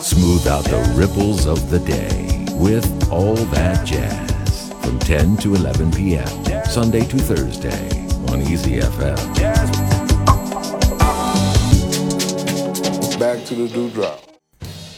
Smooth out the ripples of the day with All That Jazz from 10 to 11 p.m. Sunday to Thursday on Easy FM. Back to the dewdrop.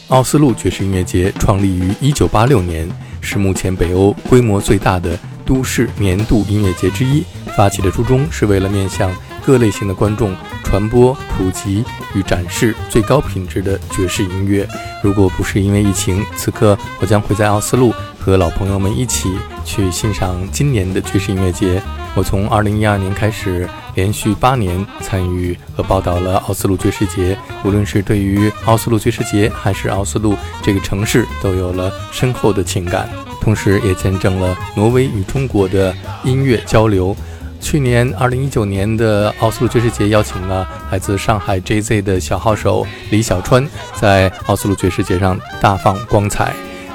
奥斯陆爵士音乐节创立于1986年，是目前北欧规模最大的都市年度音乐节之一。发起的初衷是为了面向各类型的观众传播、普及与展示最高品质的爵士音乐。如果不是因为疫情，此刻我将会在奥斯陆和老朋友们一起去欣赏今年的爵士音乐节。我从2012年开始，连续八年参与和报道了奥斯陆爵士节。无论是对于奥斯陆爵士节，还是奥斯陆这个城市，都有了深厚的情感，同时也见证了挪威与中国的音乐交流。去年二零一九年的奥斯陆爵士节邀请了来自上海 JZ 的小号手李小川，在奥斯陆爵士节上大放光彩。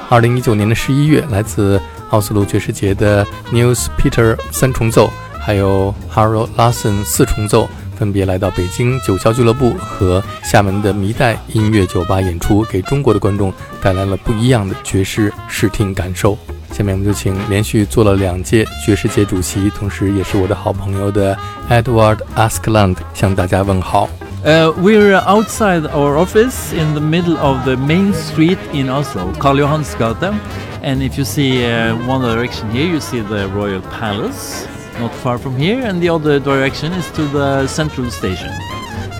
二零一九年的十一月，来自奥斯陆爵士节的 News Peter 三重奏，还有 Harold Larson 四重奏，分别来到北京九霄俱乐部和厦门的迷代音乐酒吧演出，给中国的观众带来了不一样的爵士视听感受。下面我们就请连续做了两届爵士节主席，同时也是我的好朋友的 Edward Askland 向大家问好。Uh, we're outside our office in the middle of the main street in Oslo, Karl Johansgate. And if you see uh, one direction here, you see the Royal Palace, not far from here, and the other direction is to the central station.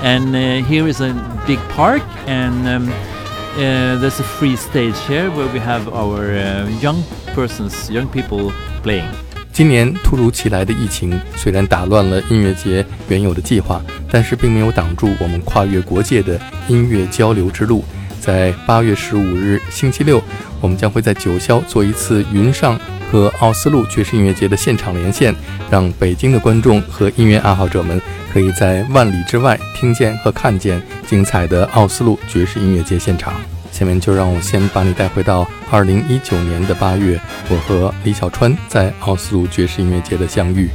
And uh, here is a big park, and um, uh, there's a free stage here where we have our uh, young persons, young people playing. 今年突如其来的疫情虽然打乱了音乐节原有的计划，但是并没有挡住我们跨越国界的音乐交流之路。在八月十五日星期六，我们将会在九霄做一次云上和奥斯陆爵士音乐节的现场连线，让北京的观众和音乐爱好者们可以在万里之外听见和看见精彩的奥斯陆爵士音乐节现场。下面就让我先把你带回到二零一九年的八月，我和李小川在奥斯陆爵士音乐节的相遇。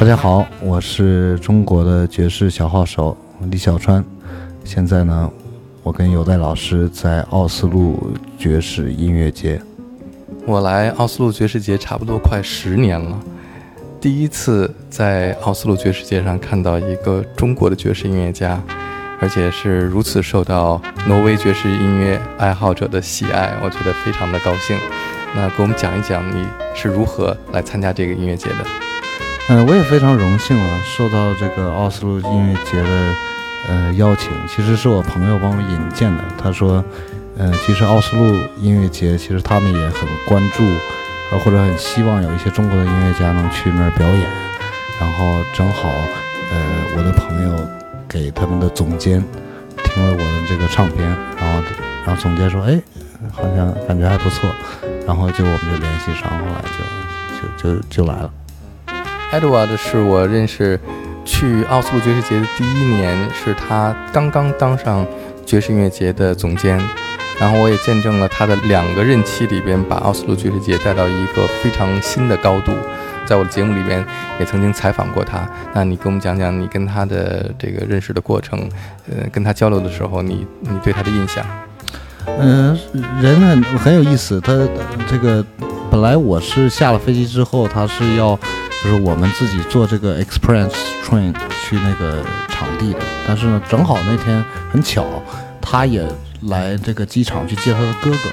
大家好，我是中国的爵士小号手李小川。现在呢，我跟有代老师在奥斯陆爵士音乐节。我来奥斯陆爵士节差不多快十年了，第一次在奥斯陆爵士节上看到一个中国的爵士音乐家。而且是如此受到挪威爵士音乐爱好者的喜爱，我觉得非常的高兴。那给我们讲一讲你是如何来参加这个音乐节的？嗯，我也非常荣幸啊，受到这个奥斯陆音乐节的呃邀请。其实是我朋友帮我引荐的。他说，嗯，其实奥斯陆音乐节其实他们也很关注，呃，或者很希望有一些中国的音乐家能去那儿表演。然后正好，呃，我的朋友。给他们的总监听了我的这个唱片，然后，然后总监说：“哎，好像感觉还不错。”然后就我们就联系上，后来就就就就来了。Edward 是我认识去奥斯陆爵士节的第一年，是他刚刚当上爵士音乐节的总监，然后我也见证了他的两个任期里边，把奥斯陆爵士节带到一个非常新的高度。在我的节目里边也曾经采访过他，那你给我们讲讲你跟他的这个认识的过程，呃，跟他交流的时候，你你对他的印象？嗯，人很很有意思。他这个本来我是下了飞机之后，他是要就是我们自己坐这个 express train 去那个场地的，但是呢，正好那天很巧，他也来这个机场去接他的哥哥，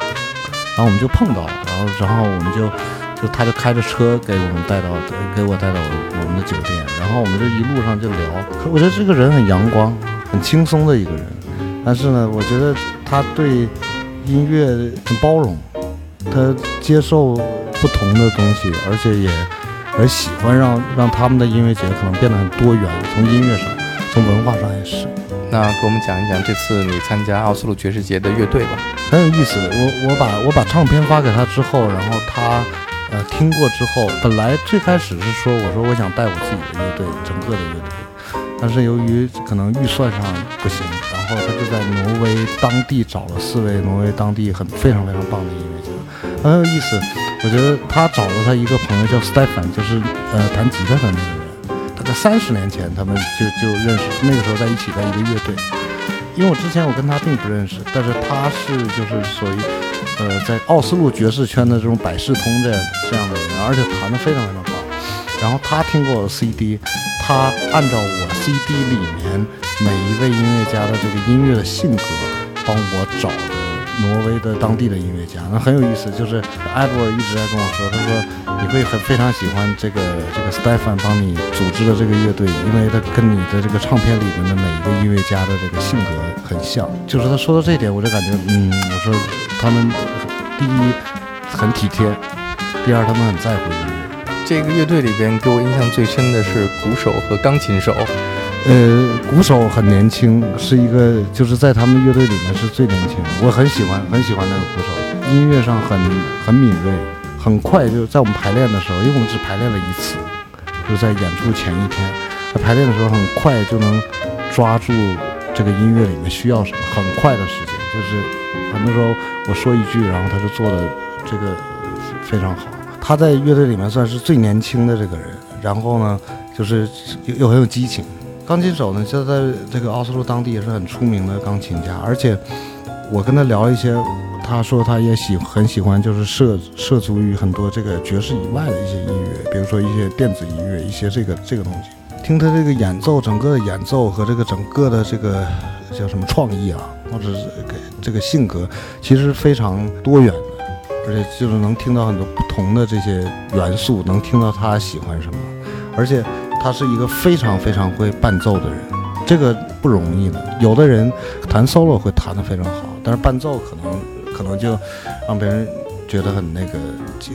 然后我们就碰到了，然后然后我们就。就他就开着车给我们带到，给我带到我们的酒店，然后我们就一路上就聊。我觉得这个人很阳光，很轻松的一个人。但是呢，我觉得他对音乐很包容，他接受不同的东西，而且也而喜欢让让他们的音乐节可能变得很多元，从音乐上，从文化上也是。那给我们讲一讲这次你参加奥斯陆爵士节的乐队吧。很有意思。我我把我把唱片发给他之后，然后他。呃，听过之后，本来最开始是说，我说我想带我自己的乐队，整个的乐队，但是由于可能预算上不行，然后他就在挪威当地找了四位挪威当地很非常非常棒的音乐家，很有意思。我觉得他找了他一个朋友叫 Stefan，就是呃弹吉他的那个人，大概三十年前他们就就认识，那个时候在一起在一个乐队，因为我之前我跟他并不认识，但是他是就是属于呃在奥斯陆爵士圈的这种百事通的这样的人，而且弹得非常非常棒。然后他听过我的 CD，他按照我 CD 里面每一位音乐家的这个音乐的性格，帮我找的挪威的当地的音乐家，那很有意思。就是艾伯尔一直在跟我说，他说你会很非常喜欢这个这个 Stefan 帮你组织的这个乐队，因为他跟你的这个唱片里面的每一个音乐家的这个性格很像。就是他说到这一点，我就感觉，嗯，我说他们第一很体贴，第二他们很在乎音乐。这个乐队里边给我印象最深的是鼓手和钢琴手。呃，鼓手很年轻，是一个就是在他们乐队里面是最年轻的，我很喜欢很喜欢那个鼓手，音乐上很很敏锐，很快就在我们排练的时候，因为我们只排练了一次，就在演出前一天，在排练的时候很快就能抓住这个音乐里面需要什么，很快的时间，就是很多时候我说一句，然后他就做的这个非常好。他在乐队里面算是最年轻的这个人，然后呢，就是又又很有激情。钢琴手呢，就在这个奥斯陆当地也是很出名的钢琴家，而且我跟他聊一些，他说他也喜很喜欢，就是涉涉足于很多这个爵士以外的一些音乐，比如说一些电子音乐，一些这个这个东西。听他这个演奏，整个的演奏和这个整个的这个叫什么创意啊，或者是给这个性格，其实非常多元的。而且就是能听到很多不同的这些元素，能听到他喜欢什么，而且他是一个非常非常会伴奏的人，这个不容易的。有的人弹 solo 会弹得非常好，但是伴奏可能可能就让别人觉得很那个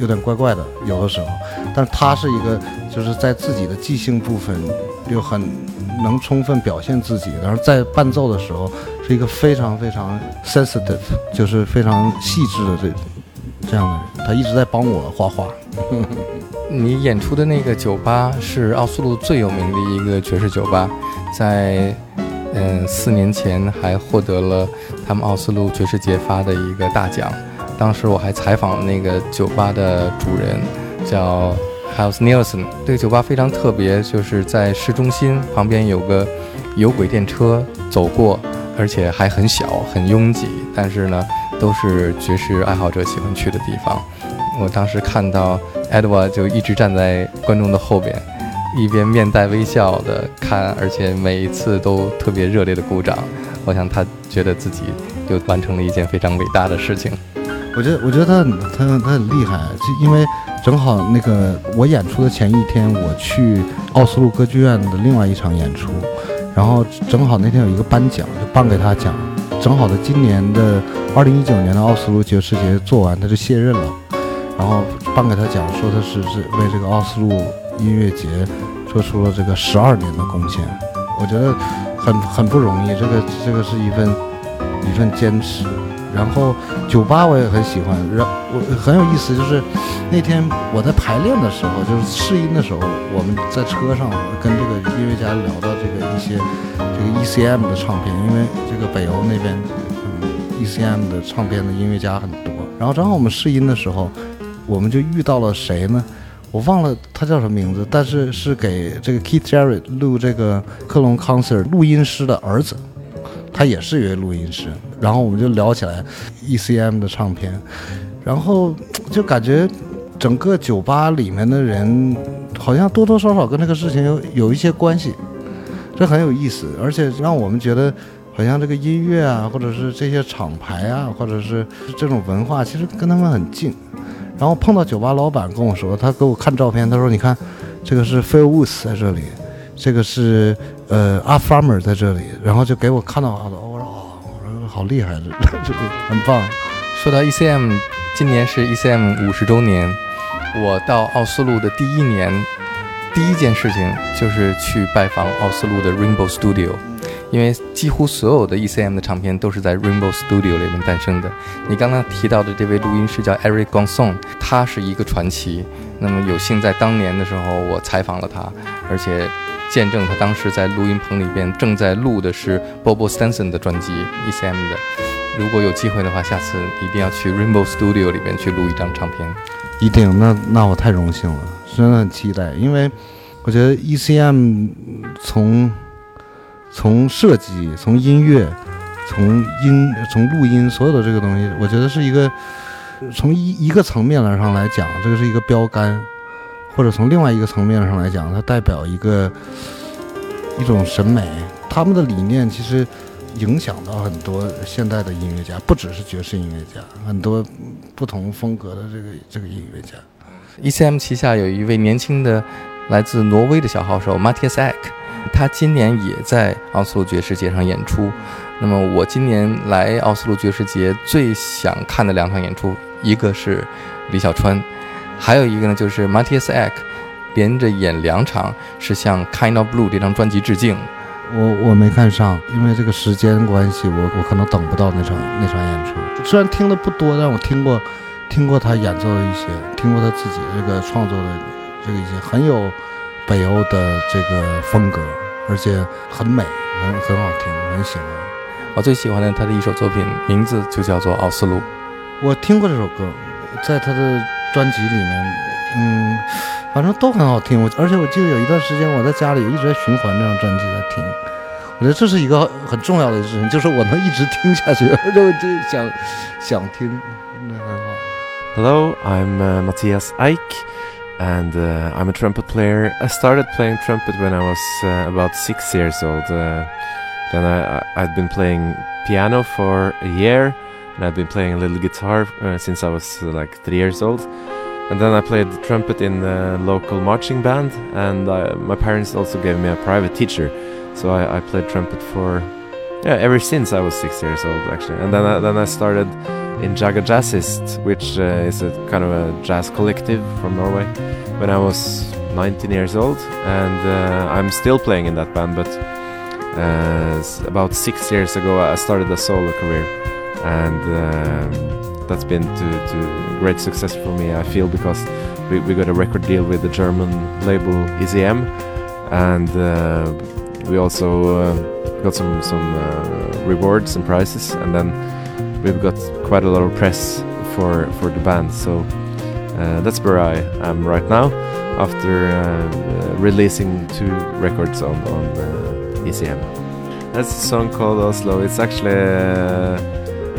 有点怪怪的，有的时候。但他是一个就是在自己的即兴部分又很能充分表现自己，然后在伴奏的时候是一个非常非常 sensitive，就是非常细致的这。这样的人，他一直在帮我画画。你演出的那个酒吧是奥斯陆最有名的一个爵士酒吧，在嗯四年前还获得了他们奥斯陆爵士节发的一个大奖。当时我还采访了那个酒吧的主人，叫 House Nielsen。这个酒吧非常特别，就是在市中心旁边有个有轨电车走过，而且还很小，很拥挤。但是呢。都是爵士爱好者喜欢去的地方。我当时看到 Edward 就一直站在观众的后边，一边面带微笑的看，而且每一次都特别热烈的鼓掌。我想他觉得自己就完成了一件非常伟大的事情。我觉得，我觉得他他他很厉害，就因为正好那个我演出的前一天，我去奥斯陆歌剧院的另外一场演出，然后正好那天有一个颁奖，就颁给他奖。正好在今年的二零一九年的奥斯陆爵士节做完，他就卸任了，然后颁给他奖，说他是是为这个奥斯陆音乐节做出了这个十二年的贡献，我觉得很很不容易，这个这个是一份一份坚持。然后酒吧我也很喜欢，然我很有意思，就是那天我在排练的时候，就是试音的时候，我们在车上跟这个音乐家聊到这个一些。这个 ECM 的唱片，因为这个北欧那边，，ECM 的唱片的音乐家很多。然后正好我们试音的时候，我们就遇到了谁呢？我忘了他叫什么名字，但是是给这个 Keith Jarrett 录这个克隆 concert 录音师的儿子，他也是一位录音师。然后我们就聊起来 ECM 的唱片，然后就感觉整个酒吧里面的人好像多多少少跟这个事情有有一些关系。这很有意思，而且让我们觉得，好像这个音乐啊，或者是这些厂牌啊，或者是这种文化，其实跟他们很近。然后碰到酒吧老板跟我说，他给我看照片，他说：“你看，这个是 Phil Woods 在这里，这个是呃 a Farmer 在这里。”然后就给我看到，我说：“哦，我说好厉害，这这个很棒。”说到 ECM，今年是 ECM 五十周年，我到奥斯陆的第一年。第一件事情就是去拜访奥斯陆的 Rainbow Studio，因为几乎所有的 ECM 的唱片都是在 Rainbow Studio 里面诞生的。你刚刚提到的这位录音师叫 Eric Gonson，他是一个传奇。那么有幸在当年的时候我采访了他，而且见证他当时在录音棚里边正在录的是 Bobo Stenson 的专辑 ECM 的。如果有机会的话，下次一定要去 Rainbow Studio 里边去录一张唱片。一定，那那我太荣幸了。真的很期待，因为我觉得 ECM 从从设计、从音乐从音从录音所有的这个东西，我觉得是一个从一一个层面上来讲，这个是一个标杆，或者从另外一个层面上来讲，它代表一个一种审美。他们的理念其实影响到很多现代的音乐家，不只是爵士音乐家，很多不同风格的这个这个音乐家。ECM 旗下有一位年轻的来自挪威的小号手 Matthias Ek，他今年也在奥斯陆爵士节上演出。那么我今年来奥斯陆爵士节最想看的两场演出，一个是李小川，还有一个呢就是 Matthias Eck，连着演两场，是向《Kind of Blue》这张专辑致敬。我我没看上，因为这个时间关系，我我可能等不到那场那场演出。虽然听的不多，但我听过，听过他演奏的一些，听过他自己这个创作的这个一些，很有北欧的这个风格，而且很美，很很好听，很喜欢。我最喜欢的他的一首作品，名字就叫做《奥斯陆》。我听过这首歌，在他的专辑里面，嗯。反正都很好听，我而且我记得有一段时间我在家里一直在循环这张专辑在听，我觉得这是一个很重要的事情，就是我能一直听下去，而且我就想想听，那很好。Hello, I'm uh, Matthias Eich, and uh, I'm a trumpet player. I started playing trumpet when I was uh, about six years old. Uh, then I, I'd been playing piano for a year, and I've been playing a little guitar uh, since I was uh, like three years old. And then I played the trumpet in the local marching band, and I, my parents also gave me a private teacher. So I, I, played trumpet for yeah ever since I was six years old actually. And then I, then I started in Jaga Jazzist, which uh, is a kind of a jazz collective from Norway, when I was 19 years old, and uh, I'm still playing in that band. But uh, about six years ago, I started a solo career, and. Um, that's been to, to great success for me. I feel because we, we got a record deal with the German label EZM, and uh, we also uh, got some some uh, rewards and prizes, and then we've got quite a lot of press for for the band. So uh, that's where I am right now, after uh, releasing two records on on uh, ECM. That's a song called Oslo. It's actually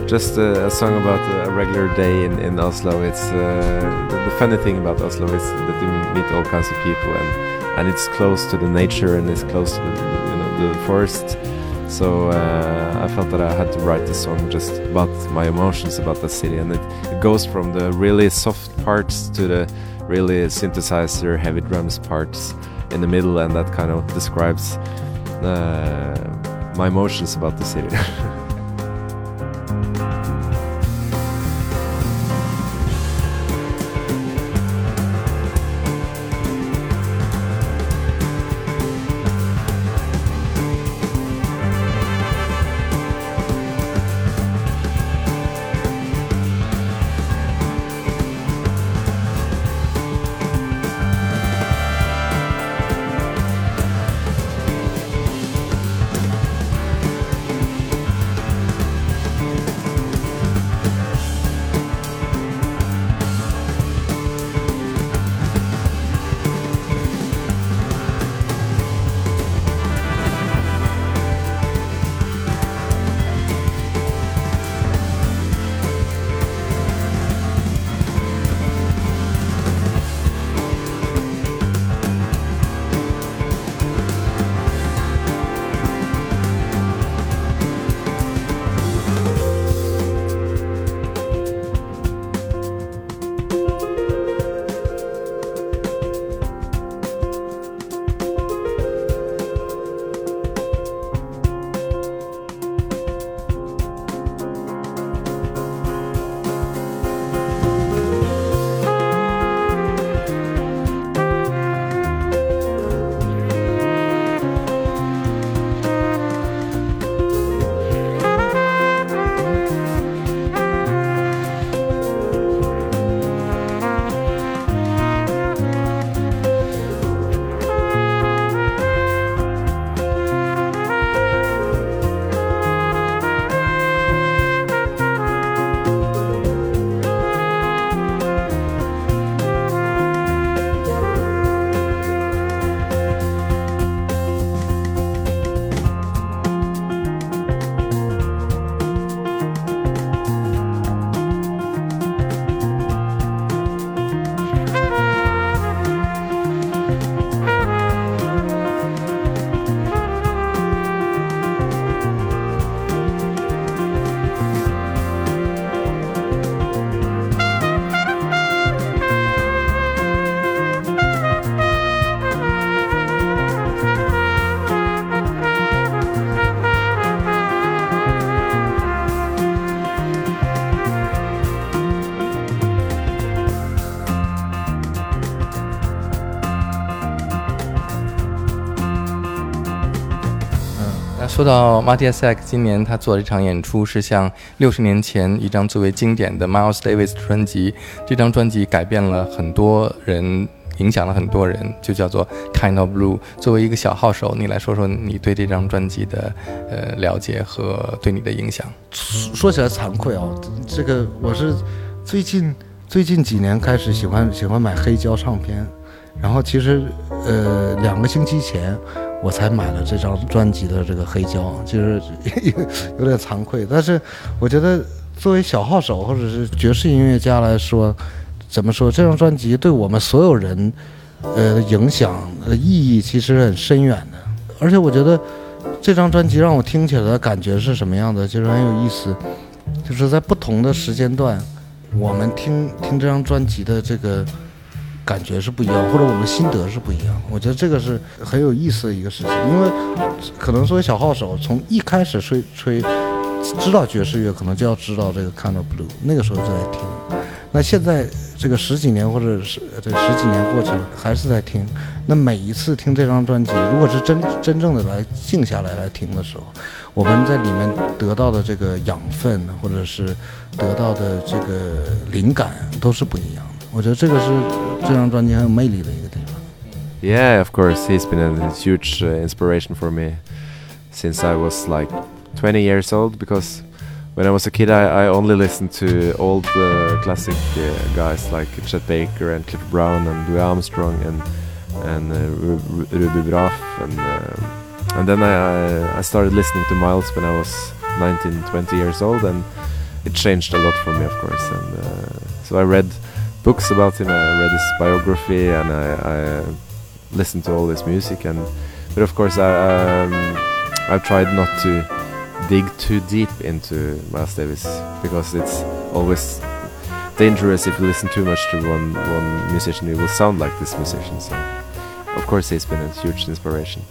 just a, a, song about a regular day in, in Oslo. It's uh, the, the, funny thing about Oslo is that you meet all kinds of people, and and it's close to the nature and it's close to the, you know, the forest. So uh, I felt that I had to write this song just about my emotions about the city, and it, it goes from the really soft parts to the really synthesizer, heavy drums parts in the middle, and that kind of describes uh, my emotions about the city. 说到 Matthias Sack，今年他做的这场演出是向六十年前一张最为经典的 Miles Davis 专辑，这张专辑改变了很多人，影响了很多人，就叫做 Kind of Blue。作为一个小号手，你来说说你对这张专辑的呃了解和对你的影响。说起来惭愧啊，这个我是最近最近几年开始喜欢喜欢买黑胶唱片，然后其实呃两个星期前。我才买了这张专辑的这个黑胶，就是 有点惭愧。但是我觉得，作为小号手或者是爵士音乐家来说，怎么说？这张专辑对我们所有人，呃，影响呃意义其实很深远的。而且我觉得，这张专辑让我听起来的感觉是什么样的？就是很有意思，就是在不同的时间段，我们听听这张专辑的这个。感觉是不一样，或者我们心得是不一样。我觉得这个是很有意思的一个事情，因为可能作为小号手，从一开始吹吹，知道爵士乐，可能就要知道这个《Kind of Blue》，那个时候就在听。那现在这个十几年或者是这十几年过去了，还是在听。那每一次听这张专辑，如果是真真正的来静下来来听的时候，我们在里面得到的这个养分，或者是得到的这个灵感，都是不一样的。我觉得这个是这张专辑很有魅力的一个地方。Yeah, of course, he's been a huge uh, inspiration for me since I was like 20 years old. Because when I was a kid, I, I only listened to old uh, classic uh, guys like Chet Baker and Cliff Brown and Louis Armstrong and and uh, Ruby Braff and uh, and then I I started listening to Miles when I was 19, 20 years old, and it changed a lot for me, of course. And uh, so I read books about him. I read his biography and I, I listened to all his music. And but of course, I um, I've tried not to dig too deep into Miles Davis because it's always dangerous if you listen too much to one one musician. You will sound like this musician. So, of course, he's been a huge inspiration.